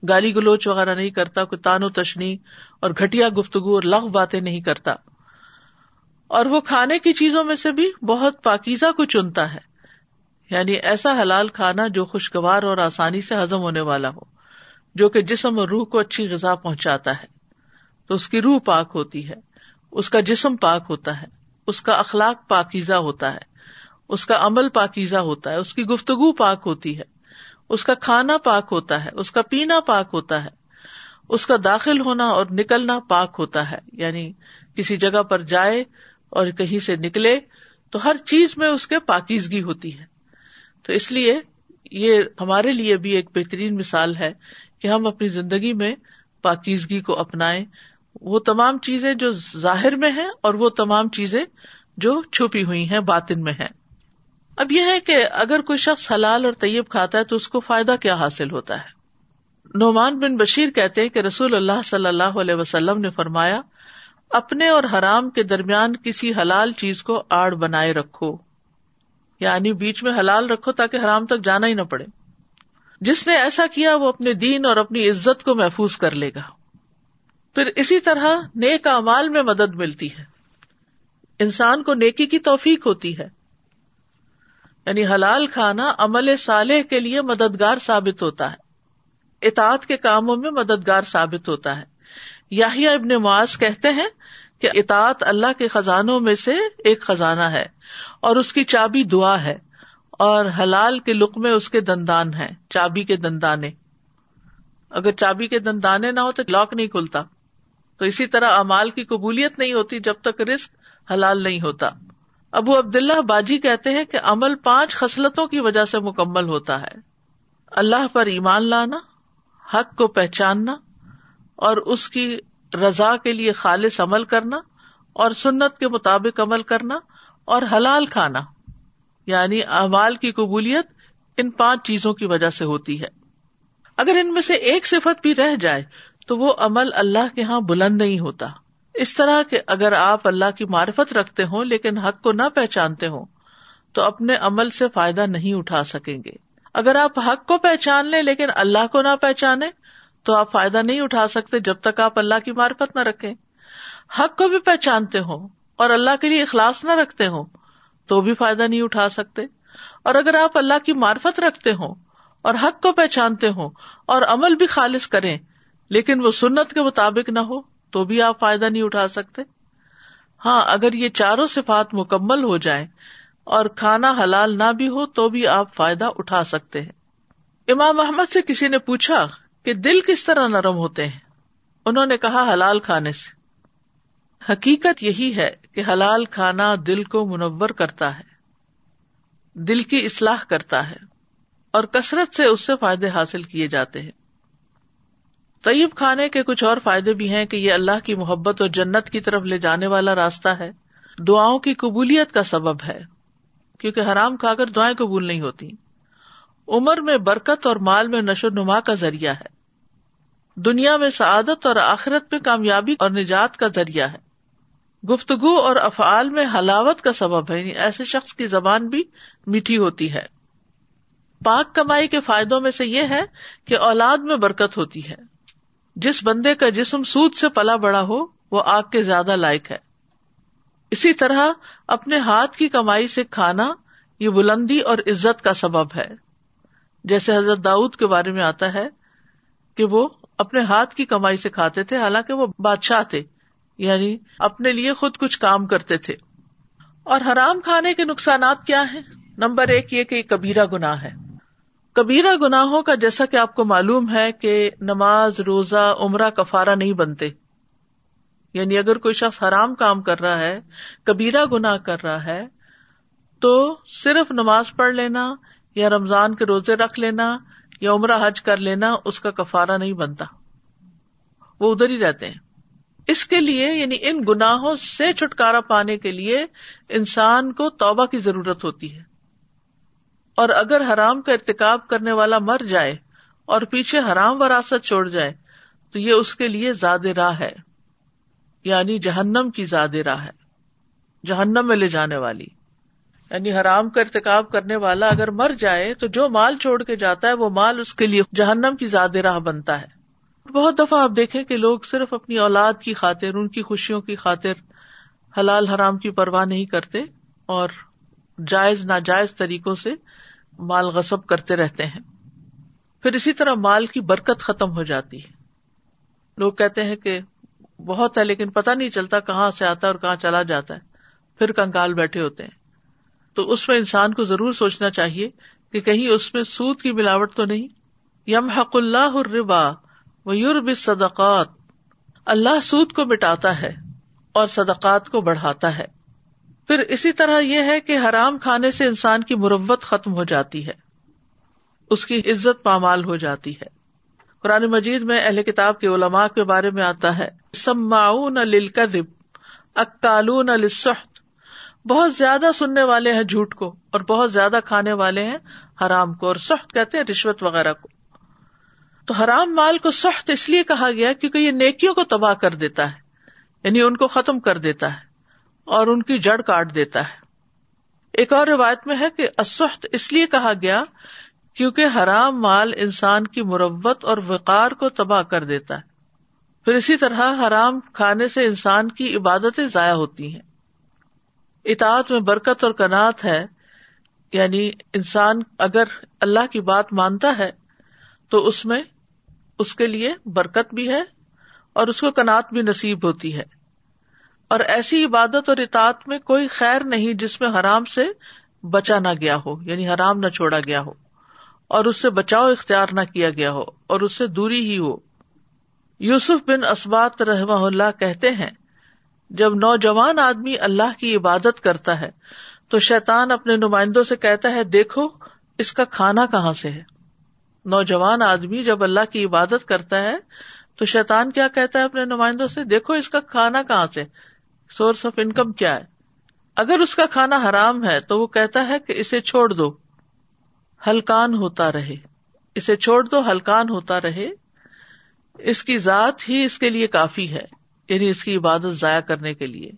گالی گلوچ وغیرہ نہیں کرتا، کوئی تان و تشنی اور گٹیا گفتگو اور لغ باتیں نہیں کرتا۔ اور وہ کھانے کی چیزوں میں سے بھی بہت پاکیزہ کو چنتا ہے۔ یعنی ایسا حلال کھانا جو خوشگوار اور آسانی سے ہزم ہونے والا ہو۔ جو کہ جسم اور روح کو اچھی غذا پہنچاتا ہے۔ تو اس کی روح پاک ہوتی ہے، اس کا جسم پاک ہوتا ہے، اس کا اخلاق پاکیزہ ہوتا ہے، اس کا عمل پاکیزہ ہوتا ہے، اس کی گفتگو پاک ہوتی ہے، اس کا کھانا پاک ہوتا ہے، اس کا پینا پاک ہوتا ہے، اس کا داخل ہونا اور نکلنا پاک ہوتا ہے۔ یعنی کسی جگہ پر جائے اور کہیں سے نکلے تو ہر چیز میں اس کے پاکیزگی ہوتی ہے۔ تو اس لیے یہ ہمارے لیے بھی ایک بہترین مثال ہے کہ ہم اپنی زندگی میں پاکیزگی کو اپنائیں۔ وہ تمام چیزیں جو ظاہر میں ہیں اور وہ تمام چیزیں جو چھپی ہوئی ہیں، باطن میں ہیں۔ اب یہ ہے کہ اگر کوئی شخص حلال اور طیب کھاتا ہے تو اس کو فائدہ کیا حاصل ہوتا ہے؟ نعمان بن بشیر کہتے ہیں کہ رسول اللہ صلی اللہ علیہ وسلم نے فرمایا، اپنے اور حرام کے درمیان کسی حلال چیز کو آڑ بنائے رکھو۔ یعنی بیچ میں حلال رکھو تاکہ حرام تک جانا ہی نہ پڑے۔ جس نے ایسا کیا وہ اپنے دین اور اپنی عزت کو محفوظ کر لے گا۔ پھر اسی طرح نیک امال میں مدد ملتی ہے۔ انسان کو نیکی کی توفیق ہوتی ہے۔ یعنی حلال کھانا عمل صالح کے لیے مددگار ثابت ہوتا ہے۔ اطاعت کے کاموں میں مددگار ثابت ہوتا ہے۔ یاہیا ابن معاذ کہتے ہیں کہ اطاعت اللہ کے خزانوں میں سے ایک خزانہ ہے اور اس کی چابی دعا ہے۔ اور حلال کے لک میں اس کے دندان ہے چابی کے دندانے۔ اگر چابی کے دندانے نہ ہو تو لاک نہیں کھلتا۔ تو اسی طرح امال کی قبولیت نہیں ہوتی جب تک رسک حلال نہیں ہوتا۔ ابو عبد اللہ باجی کہتے ہیں کہ عمل پانچ خصلتوں کی وجہ سے مکمل ہوتا ہے۔ اللہ پر ایمان لانا، حق کو پہچاننا، اور اس کی رضا کے لیے خالص عمل کرنا، اور سنت کے مطابق عمل کرنا، اور حلال کھانا۔ یعنی اعمال کی قبولیت ان پانچ چیزوں کی وجہ سے ہوتی ہے۔ اگر ان میں سے ایک صفت بھی رہ جائے تو وہ عمل اللہ کے یہاں بلند نہیں ہوتا۔ اس طرح کہ اگر آپ اللہ کی معرفت رکھتے ہوں لیکن حق کو نہ پہچانتے ہوں تو اپنے عمل سے فائدہ نہیں اٹھا سکیں گے۔ اگر آپ حق کو پہچان لیں لیکن اللہ کو نہ پہچانے تو آپ فائدہ نہیں اٹھا سکتے جب تک آپ اللہ کی معرفت نہ رکھیں۔ حق کو بھی پہچانتے ہوں اور اللہ کے لیے اخلاص نہ رکھتے ہوں تو بھی فائدہ نہیں اٹھا سکتے۔ اور اگر آپ اللہ کی معرفت رکھتے ہوں اور حق کو پہچانتے ہوں اور عمل بھی خالص کریں، لیکن وہ سنت کے مطابق نہ ہو، تو بھی آپ فائدہ نہیں اٹھا سکتے۔ ہاں اگر یہ چاروں صفات مکمل ہو جائے اور کھانا حلال نہ بھی ہو، تو بھی آپ فائدہ اٹھا سکتے ہیں۔ امام محمد سے کسی نے پوچھا کہ دل کس طرح نرم ہوتے ہیں؟ انہوں نے کہا، حلال کھانے سے۔ حقیقت یہی ہے کہ حلال کھانا دل کو منور کرتا ہے، دل کی اصلاح کرتا ہے اور کثرت سے اس سے فائدے حاصل کیے جاتے ہیں۔ طیب کھانے کے کچھ اور فائدے بھی ہیں کہ یہ اللہ کی محبت اور جنت کی طرف لے جانے والا راستہ ہے۔ دعاؤں کی قبولیت کا سبب ہے، کیونکہ حرام کھا کر دعائیں قبول نہیں ہوتی۔ عمر میں برکت اور مال میں نشو نما کا ذریعہ ہے۔ دنیا میں سعادت اور آخرت میں کامیابی اور نجات کا ذریعہ ہے۔ گفتگو اور افعال میں حلاوت کا سبب ہے۔ یعنی ایسے شخص کی زبان بھی میٹھی ہوتی ہے۔ پاک کمائی کے فائدوں میں سے یہ ہے کہ اولاد میں برکت ہوتی ہے۔ جس بندے کا جسم سود سے پلا بڑا ہو، وہ آگ کے زیادہ لائق ہے۔ اسی طرح اپنے ہاتھ کی کمائی سے کھانا یہ بلندی اور عزت کا سبب ہے۔ جیسے حضرت داؤد کے بارے میں آتا ہے کہ وہ اپنے ہاتھ کی کمائی سے کھاتے تھے، حالانکہ وہ بادشاہ تھے۔ یعنی اپنے لیے خود کچھ کام کرتے تھے۔ اور حرام کھانے کے نقصانات کیا ہیں؟ نمبر ایک یہ کہ کبیرہ گناہ ہے۔ کبیرا گناہوں کا جیسا کہ آپ کو معلوم ہے کہ نماز، روزہ، عمرہ کفارا نہیں بنتے۔ یعنی اگر کوئی شخص حرام کام کر رہا ہے کبیرا گنا کر رہا ہے، تو صرف نماز پڑھ لینا یا رمضان کے روزے رکھ لینا یا عمرہ حج کر لینا، اس کا کفارا نہیں بنتا۔ وہ ادھر ہی رہتے ہیں۔ اس کے لیے یعنی ان گناہوں سے چھٹکارا پانے کے لیے انسان کو توبہ کی ضرورت ہوتی ہے۔ اور اگر حرام کا ارتکاب کرنے والا مر جائے اور پیچھے حرام وراثت چھوڑ جائے، تو یہ اس کے لیے زیاد راہ ہے۔ یعنی جہنم کی زیاد راہ ہے۔ جہنم میں لے جانے والی۔ یعنی حرام کا ارتکاب کرنے والا اگر مر جائے، تو جو مال چھوڑ کے جاتا ہے، وہ مال اس کے لیے جہنم کی زیاد راہ بنتا ہے۔ بہت دفعہ آپ دیکھیں کہ لوگ صرف اپنی اولاد کی خاطر، ان کی خوشیوں کی خاطر حلال حرام کی پرواہ نہیں کرتے اور جائز ناجائز طریقوں سے مال غصب کرتے رہتے ہیں۔ پھر اسی طرح مال کی برکت ختم ہو جاتی ہے۔ لوگ کہتے ہیں کہ بہت ہے لیکن پتا نہیں چلتا کہاں سے آتا ہے اور کہاں چلا جاتا ہے۔ پھر کنگال بیٹھے ہوتے ہیں۔ تو اس میں انسان کو ضرور سوچنا چاہیے کہ کہیں اس میں سود کی ملاوٹ تو نہیں۔ یم حق اللہ الربا۔ یورب صدقات اللہ سود کو مٹاتا ہے اور صدقات کو بڑھاتا ہے۔ پھر اسی طرح یہ ہے کہ حرام کھانے سے انسان کی مروت ختم ہو جاتی ہے۔ اس کی عزت پامال ہو جاتی ہے۔ قرآن مجید میں اہل کتاب کے علماء کے بارے میں آتا ہے سماؤن اکالون للسحت۔ بہت زیادہ سننے والے ہیں جھوٹ کو اور بہت زیادہ کھانے والے ہیں حرام کو اور سخت کہتے ہیں، رشوت وغیرہ کو۔ تو حرام مال کو سخت اس لیے کہا گیا کیونکہ یہ نیکیوں کو تباہ کر دیتا ہے یعنی ان کو ختم کر دیتا ہے اور ان کی جڑ کاٹ دیتا ہے۔ ایک اور روایت میں ہے کہ اسحت اس لیے کہا گیا کیونکہ حرام مال انسان کی مروت اور وقار کو تباہ کر دیتا ہے۔ پھر اسی طرح حرام کھانے سے انسان کی عبادتیں ضائع ہوتی ہیں۔ اطاعت میں برکت اور کنات ہے یعنی انسان اگر اللہ کی بات مانتا ہے تو اس میں اس کے لیے برکت بھی ہے اور اس کو کنات بھی نصیب ہوتی ہے۔ اور ایسی عبادت اور اطاعت میں کوئی خیر نہیں جس میں حرام سے بچا نہ گیا ہو یعنی حرام نہ چھوڑا گیا ہو، اور اس سے بچاؤ اختیار نہ کیا گیا ہو، اور اس سے دوری ہی ہو۔ یوسف بن اسبات رحم اللہ کہتے ہیں، جب نوجوان آدمی اللہ کی عبادت کرتا ہے تو شیطان اپنے نمائندوں سے کہتا ہے، دیکھو اس کا کھانا کہاں سے ہے؟ نوجوان آدمی جب اللہ کی عبادت کرتا ہے، تو شیطان کیا کہتا ہے اپنے نمائندوں سے؟ دیکھو اس کا کھانا کہاں سے؟ سورس آف انکم کیا ہے؟ اگر اس کا کھانا حرام ہے تو وہ کہتا ہے کہ اسے چھوڑ دو۔ ہلکان ہوتا رہے۔ اسے چھوڑ دو، ہلکان ہوتا رہے۔ اس کی ذات ہی اس کے لیے کافی ہے یعنی اس کی عبادت ضائع کرنے کے لیے۔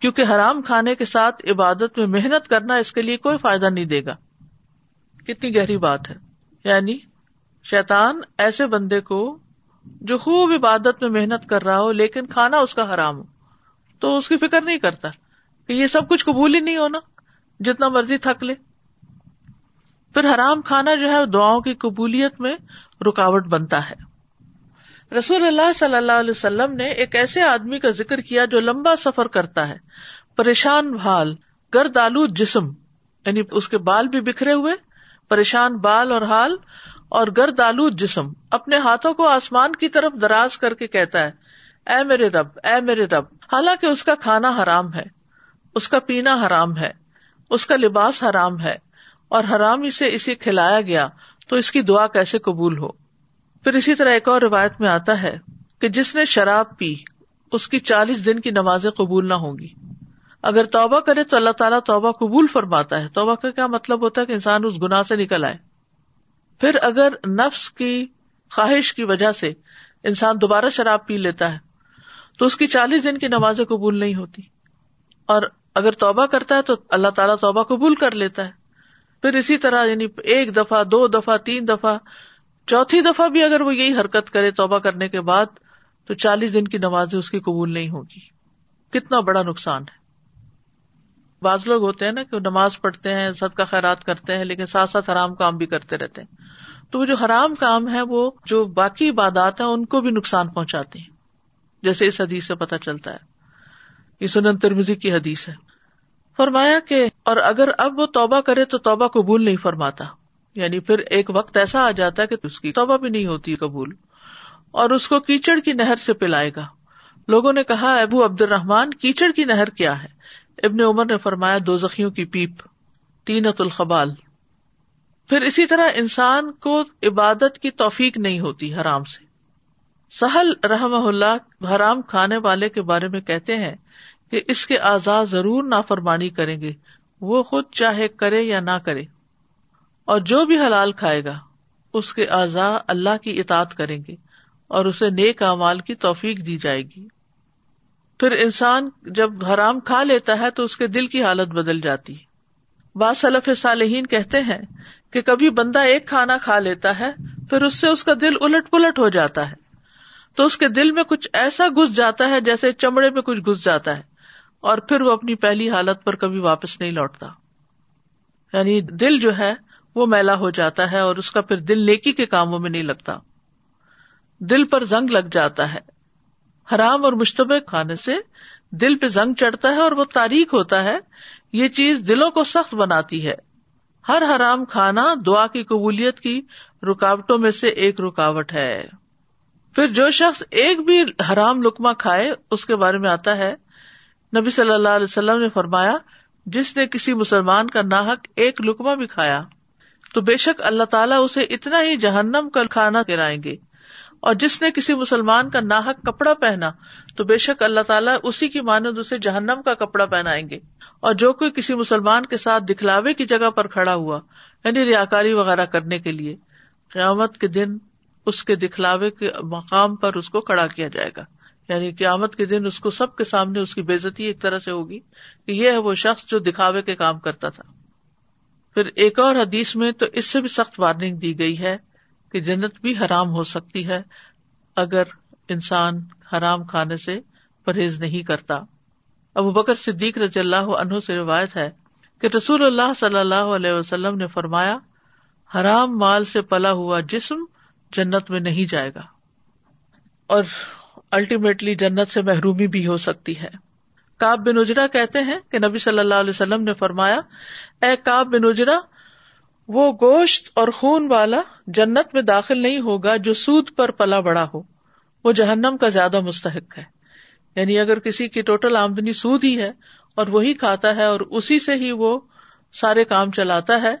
کیونکہ حرام کھانے کے ساتھ عبادت میں محنت کرنا اس کے لیے کوئی فائدہ نہیں دے گا۔ کتنی گہری بات ہے۔ یعنی شیتان ایسے بندے کو جو خوب عبادت میں محنت کر رہا ہو لیکن کھانا اس کا حرام ہو، تو اس کی فکر نہیں کرتا کہ یہ سب کچھ قبول ہی نہیں ہونا، جتنا مرضی تھک لے۔ پھر حرام کھانا جو ہے، دعاؤں کی قبولیت میں رکاوٹ بنتا ہے۔ رسول اللہ صلی اللہ علیہ وسلم نے ایک ایسے آدمی کا ذکر کیا جو لمبا سفر کرتا ہے۔ پریشان بھال گرد آلود جسم یعنی اس کے بال بھی بکھرے ہوئے پریشان بال اور حال اور گرد آلود جسم اپنے ہاتھوں کو آسمان کی طرف دراز کر کے کہتا ہے، اے میرے رب، اے میرے رب، حالانکہ اس کا کھانا حرام ہے، اس کا پینا حرام ہے، اس کا لباس حرام ہے، اور حرام اسے اسے کھلایا گیا تو اس کی دعا کیسے قبول ہو؟ پھر اسی طرح ایک اور روایت میں آتا ہے کہ جس نے شراب پی، اس کی چالیس دن کی نمازیں قبول نہ ہوں گی۔ اگر توبہ کرے تو اللہ تعالیٰ توبہ قبول فرماتا ہے۔ توبہ کا کیا مطلب ہوتا ہے کہ انسان اس گنا سے نکل آئے۔ پھر اگر نفس کی خواہش کی وجہ سے انسان دوبارہ شراب پی لیتا ہے، تو اس کی چالیس دن کی نمازیں قبول نہیں ہوتی۔ اور اگر توبہ کرتا ہے تو اللہ تعالیٰ توبہ قبول کر لیتا ہے۔ پھر اسی طرح یعنی ایک دفعہ، دو دفعہ، تین دفعہ، چوتھی دفعہ بھی اگر وہ یہی حرکت کرے توبہ کرنے کے بعد، تو چالیس دن کی نمازیں اس کی قبول نہیں ہوگی۔ کتنا بڑا نقصان ہے۔ بعض لوگ ہوتے ہیں نا کہ نماز پڑھتے ہیں سد کا خیرات کرتے ہیں، لیکن ساتھ ساتھ حرام کام بھی کرتے رہتے ہیں۔ تو وہ جو حرام کام ہے، وہ جو باقی عبادات ہیں، ان کو بھی نقصان پہنچاتے ہیں۔ جیسے اس حدیث سے پتہ چلتا ہے۔ یہ سنن ترمزی کی حدیث ہے۔ فرمایا کہ، اور اگر اب وہ توبہ کرے تو توبہ قبول نہیں فرماتا۔ یعنی پھر ایک وقت ایسا آ جاتا ہے کہ اس کی توبہ بھی نہیں ہوتی قبول۔ اور اس کو کیچڑ کی نہر سے پلائے گا۔ لوگوں نے کہا ابو عبد الرحمان کیچڑ کی نہر کیا ہے؟ ابن عمر نے فرمایا دو زخیوں کی پیپ، تینت الخبال۔ پھر اسی طرح انسان کو عبادت کی توفیق نہیں ہوتی، حرام سے۔ سہل رحم اللہ حرام کھانے والے کے بارے میں کہتے ہیں کہ اس کے آزاد ضرور نافرمانی کریں گے، وہ خود چاہے کرے یا نہ کرے۔ اور جو بھی حلال کھائے گا، اس کے اعضاء اللہ کی اطاعت کریں گے اور اسے نیک اعمال کی توفیق دی جائے گی۔ پھر انسان جب حرام کھا لیتا ہے تو اس کے دل کی حالت بدل جاتی ہے۔ بعض صالحین کہتے ہیں کہ کبھی بندہ ایک کھانا کھا لیتا ہے، پھر اس سے اس کا دل الٹ پلٹ ہو جاتا ہے۔ تو اس کے دل میں کچھ ایسا گھس جاتا ہے جیسے چمڑے میں کچھ گھس جاتا ہے، اور پھر وہ اپنی پہلی حالت پر کبھی واپس نہیں لوٹتا۔ یعنی دل جو ہے، وہ میلا ہو جاتا ہے اور اس کا پھر دل نیکی کے کاموں میں نہیں لگتا۔ دل پر زنگ لگ جاتا ہے۔ حرام اور مشتبہ کھانے سے دل پہ زنگ چڑھتا ہے اور وہ تاریخ ہوتا ہے۔ یہ چیز دلوں کو سخت بناتی ہے۔ ہر حرام کھانا دعا کی قبولیت کی رکاوٹوں میں سے ایک رکاوٹ ہے۔ پھر جو شخص ایک بھی حرام لکما کھائے، اس کے بارے میں آتا ہے۔ نبی صلی اللہ علیہ وسلم نے فرمایا، جس نے کسی مسلمان کا ناحک ایک لکما بھی کھایا، تو بے شک اللہ تعالیٰ اسے اتنا ہی جہنم کا کھانا کرائیں گے۔ اور جس نے کسی مسلمان کا ناحک کپڑا پہنا، تو بے شک اللہ تعالیٰ اسی کی مانند اسے جہنم کا کپڑا پہنائیں گے۔ اور جو کوئی کسی مسلمان کے ساتھ دکھلاوے کی جگہ پر کھڑا ہوا یعنی ریاکاری وغیرہ کرنے کے لیے، قیامت کے دن اس کے دکھلاوے کے مقام پر اس کو کھڑا کیا جائے گا۔ یعنی قیامت کے دن اس کو سب کے سامنے اس کی بےزتی ایک طرح سے ہوگی کہ یہ ہے وہ شخص جو دکھاوے کے کام کرتا تھا۔ پھر ایک اور حدیث میں تو اس سے بھی سخت وارننگ دی گئی ہے کہ جنت بھی حرام ہو سکتی ہے اگر انسان حرام کھانے سے پرہیز نہیں کرتا۔ ابو بکر صدیق رضی اللہ عنہ سے روایت ہے کہ رسول اللہ صلی اللہ علیہ وسلم نے فرمایا، حرام مال سے پلا ہوا جسم جنت میں نہیں جائے گا۔ اور الٹیمیٹلی جنت سے محرومی بھی ہو سکتی ہے۔ کاب بن اجرا کہتے ہیں کہ نبی صلی اللہ علیہ وسلم نے فرمایا، اے کاب بن اجرا وہ گوشت اور خون والا جنت میں داخل نہیں ہوگا جو سود پر پلا بڑا ہو۔ وہ جہنم کا زیادہ مستحق ہے۔ یعنی اگر کسی کی ٹوٹل آمدنی سود ہی ہے اور وہی کھاتا ہے اور اسی سے ہی وہ سارے کام چلاتا ہے،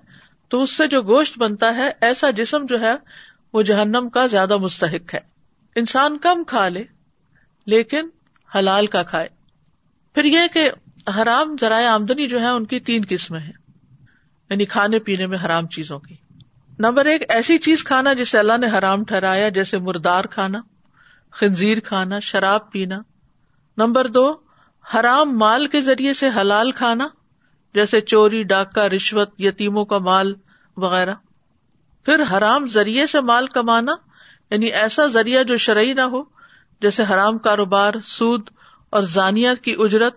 تو اس سے جو گوشت بنتا ہے، ایسا جسم جو ہے، وہ جہنم کا زیادہ مستحق ہے۔ انسان کم کھا لے، لیکن حلال کا کھائے۔ پھر یہ کہ حرام ذرائع آمدنی جو ہے، ان کی تین قسمیں ہیں۔ یعنی کھانے پینے میں حرام چیزوں کی۔ نمبر ایک، ایسی چیز کھانا جسے اللہ نے حرام ٹھہرایا، جیسے مردار کھانا، خنزیر کھانا، شراب پینا۔ نمبر دو، حرام مال کے ذریعے سے حلال کھانا، جیسے چوری، ڈاکہ، رشوت، یتیموں کا مال وغیرہ۔ پھر حرام ذریعے سے مال کمانا یعنی ایسا ذریعہ جو شرعی نہ ہو، جیسے حرام کاروبار، سود اور زانیت کی اجرت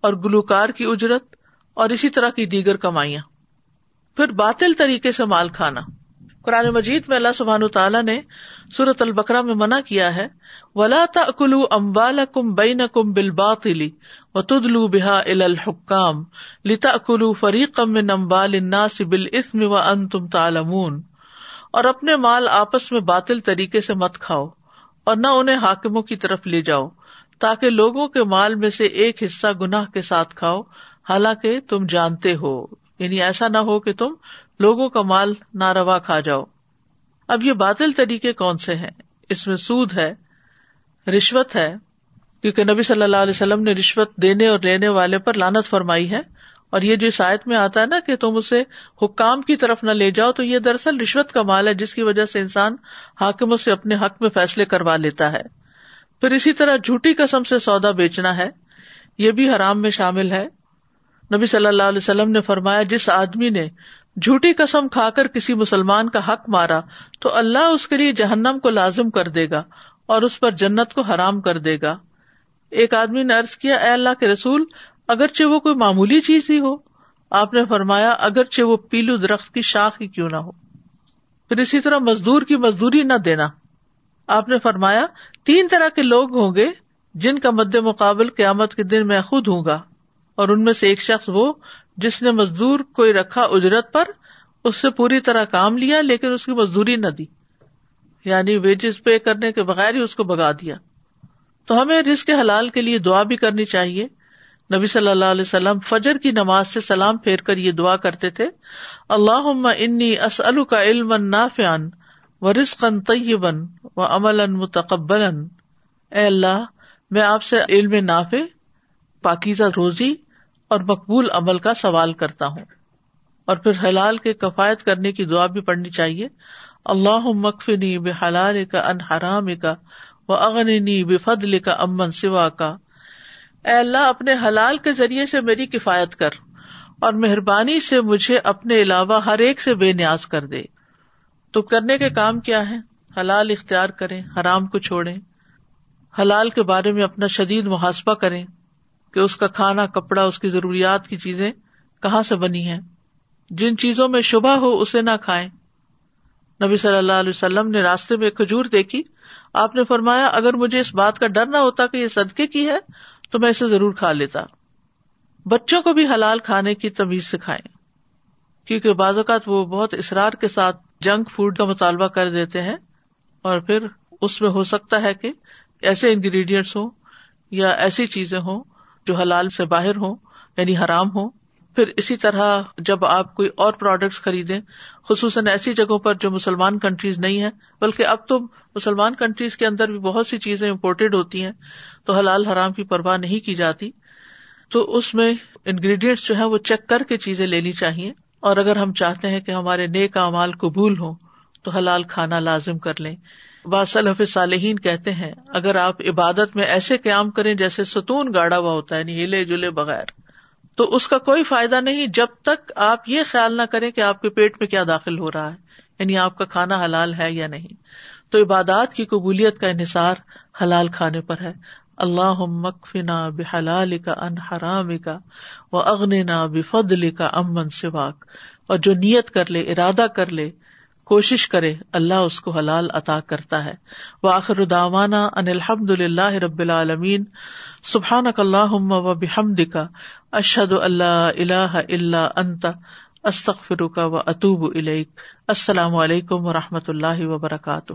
اور گلوکار کی اجرت اور اسی طرح کی دیگر کمائیاں۔ پھر باطل طریقے سے مال کھانا۔ قرآن مجید میں اللہ سبحان تعالیٰ نے سورت البکرا میں منع کیا ہے، ولا کلو امبال کم بین کم بل باطلی و تدلو بحا الحکام لتا کلو فریق من امبال الناس و ان تم تالمون اور اپنے مال آپس میں باطل طریقے سے مت کھاؤ اور نہ انہیں حاکموں کی طرف لے جاؤ، تاکہ لوگوں کے مال میں سے ایک حصہ گناہ کے ساتھ کھاؤ۔ حالانکہ تم جانتے ہو۔ یعنی ایسا نہ ہو کہ تم لوگوں کا مال نہ روا کھا جاؤ۔ اب یہ باطل طریقے کون سے ہیں؟ اس میں سود ہے، رشوت ہے، کیونکہ نبی صلی اللہ علیہ وسلم نے رشوت دینے اور لینے والے پر لانت فرمائی ہے۔ اور یہ جو شاید میں آتا ہے نا کہ تم اسے حکام کی طرف نہ لے جاؤ، تو یہ دراصل رشوت کا مال ہے، جس کی وجہ سے انسان حاکموں سے اپنے حق میں فیصلے کروا لیتا ہے۔ پھر اسی طرح جھوٹی قسم سے سودا بیچنا ہے، یہ بھی حرام میں شامل ہے۔ نبی صلی اللہ علیہ وسلم نے فرمایا، جس آدمی نے جھوٹی قسم کھا کر کسی مسلمان کا حق مارا، تو اللہ اس کے لیے جہنم کو لازم کر دے گا اور اس پر جنت کو حرام کر دے گا۔ ایک آدمی نے ارض کیا، اے اللہ کے رسول، اگرچہ وہ کوئی معمولی چیز ہی ہو، آپ نے فرمایا، اگرچہ وہ پیلو درخت کی شاخ ہی کیوں نہ ہو۔ پھر اسی طرح مزدور کی مزدوری نہ دینا۔ آپ نے فرمایا، تین طرح کے لوگ ہوں گے جن کا مد مقابل قیامت کے دن میں خود ہوں گا۔ اور ان میں سے ایک شخص وہ جس نے مزدور کوئی رکھا اجرت پر، اس سے پوری طرح کام لیا لیکن اس کی مزدوری نہ دی۔ یعنی ویجز پے کرنے کے بغیر ہی اس کو بگا دیا۔ تو ہمیں رزق کے حلال کے لیے دعا بھی کرنی چاہیے۔ نبی صلی اللہ علیہ وسلم فجر کی نماز سے سلام پھیر کر یہ دعا کرتے تھے۔ اللہ انی اسلو کا علم نافیان و رسقن طیبن و امل متقبل اے اللہ، میں آپ سے علم نافع، پاکیزہ روزی اور مقبول عمل کا سوال کرتا ہوں۔ اور پھر حلال کے کفایت کرنے کی دعا بھی پڑھنی چاہیے۔ اللہ مکفنی بے حلال کا ان حرام کا وہ اغنی بے فضل کا امن سوا کا اے اللہ، اپنے حلال کے ذریعے سے میری کفایت کر اور مہربانی سے مجھے اپنے علاوہ ہر ایک سے بے نیاز کر دے۔ تو کرنے کے کام کیا ہے؟ حلال اختیار کریں، حرام کو چھوڑیں۔ حلال کے بارے میں اپنا شدید محاسبہ کریں۔ کہ اس کا کھانا، کپڑا، اس کی ضروریات کی چیزیں کہاں سے بنی ہیں؟ جن چیزوں میں شبہ ہو اسے نہ کھائیں۔ نبی صلی اللہ علیہ وسلم نے راستے میں کھجور دیکھی۔ آپ نے فرمایا، اگر مجھے اس بات کا ڈر نہ ہوتا کہ یہ صدقے کی ہے، تو میں اسے ضرور کھا لیتا۔ بچوں کو بھی حلال کھانے کی تمیز سکھائے کیونکہ بعض اوقات وہ بہت اصرار کے ساتھ جنک فوڈ کا مطالبہ کر دیتے ہیں۔ اور پھر اس میں ہو سکتا ہے کہ ایسے انگریڈینٹس ہوں یا ایسی چیزیں ہوں جو حلال سے باہر ہوں یعنی حرام ہوں، پھر اسی طرح جب آپ کوئی اور پروڈکٹس خریدیں، خصوصاً ایسی جگہوں پر جو مسلمان کنٹریز نہیں ہے بلکہ اب تو مسلمان کنٹریز کے اندر بھی بہت سی چیزیں امپورٹیڈ ہوتی ہیں، تو حلال حرام کی پرواہ نہیں کی جاتی۔ تو اس میں انگریڈینٹس جو ہے وہ چیک کر کے چیزیں لینی چاہیے۔ اور اگر ہم چاہتے ہیں کہ ہمارے نیک امال قبول ہوں، تو حلال کھانا لازم کر لیں۔ باصلف صالحین کہتے ہیں، اگر آپ عبادت میں ایسے قیام کریں جیسے ستون گاڑا ہوا ہوتا ہے یعنی ہلے جلے بغیر، تو اس کا کوئی فائدہ نہیں جب تک آپ یہ خیال نہ کریں کہ آپ کے پیٹ میں کیا داخل ہو رہا ہے یعنی آپ کا کھانا حلال ہے یا نہیں۔ تو عبادات کی قبولیت کا انحصار حلال کھانے پر ہے۔ اللہ مکفنا بحلال کا ان حرام کا و اغننا بفضل کا امن سواک۔ اور جو نیت کر لے، ارادہ کر لے کوشش کرے، اللہ اس کو حلال عطا کرتا ہے۔ وہ آخر داوانا ان الحمد للہ رب العالمین۔ سبحان اللہ و بحمد کا اشد اللہ اللہ اللہ انت۔ استخ فروقہ و اطوب السلام علیکم و رحمۃ اللہ وبرکاتہ۔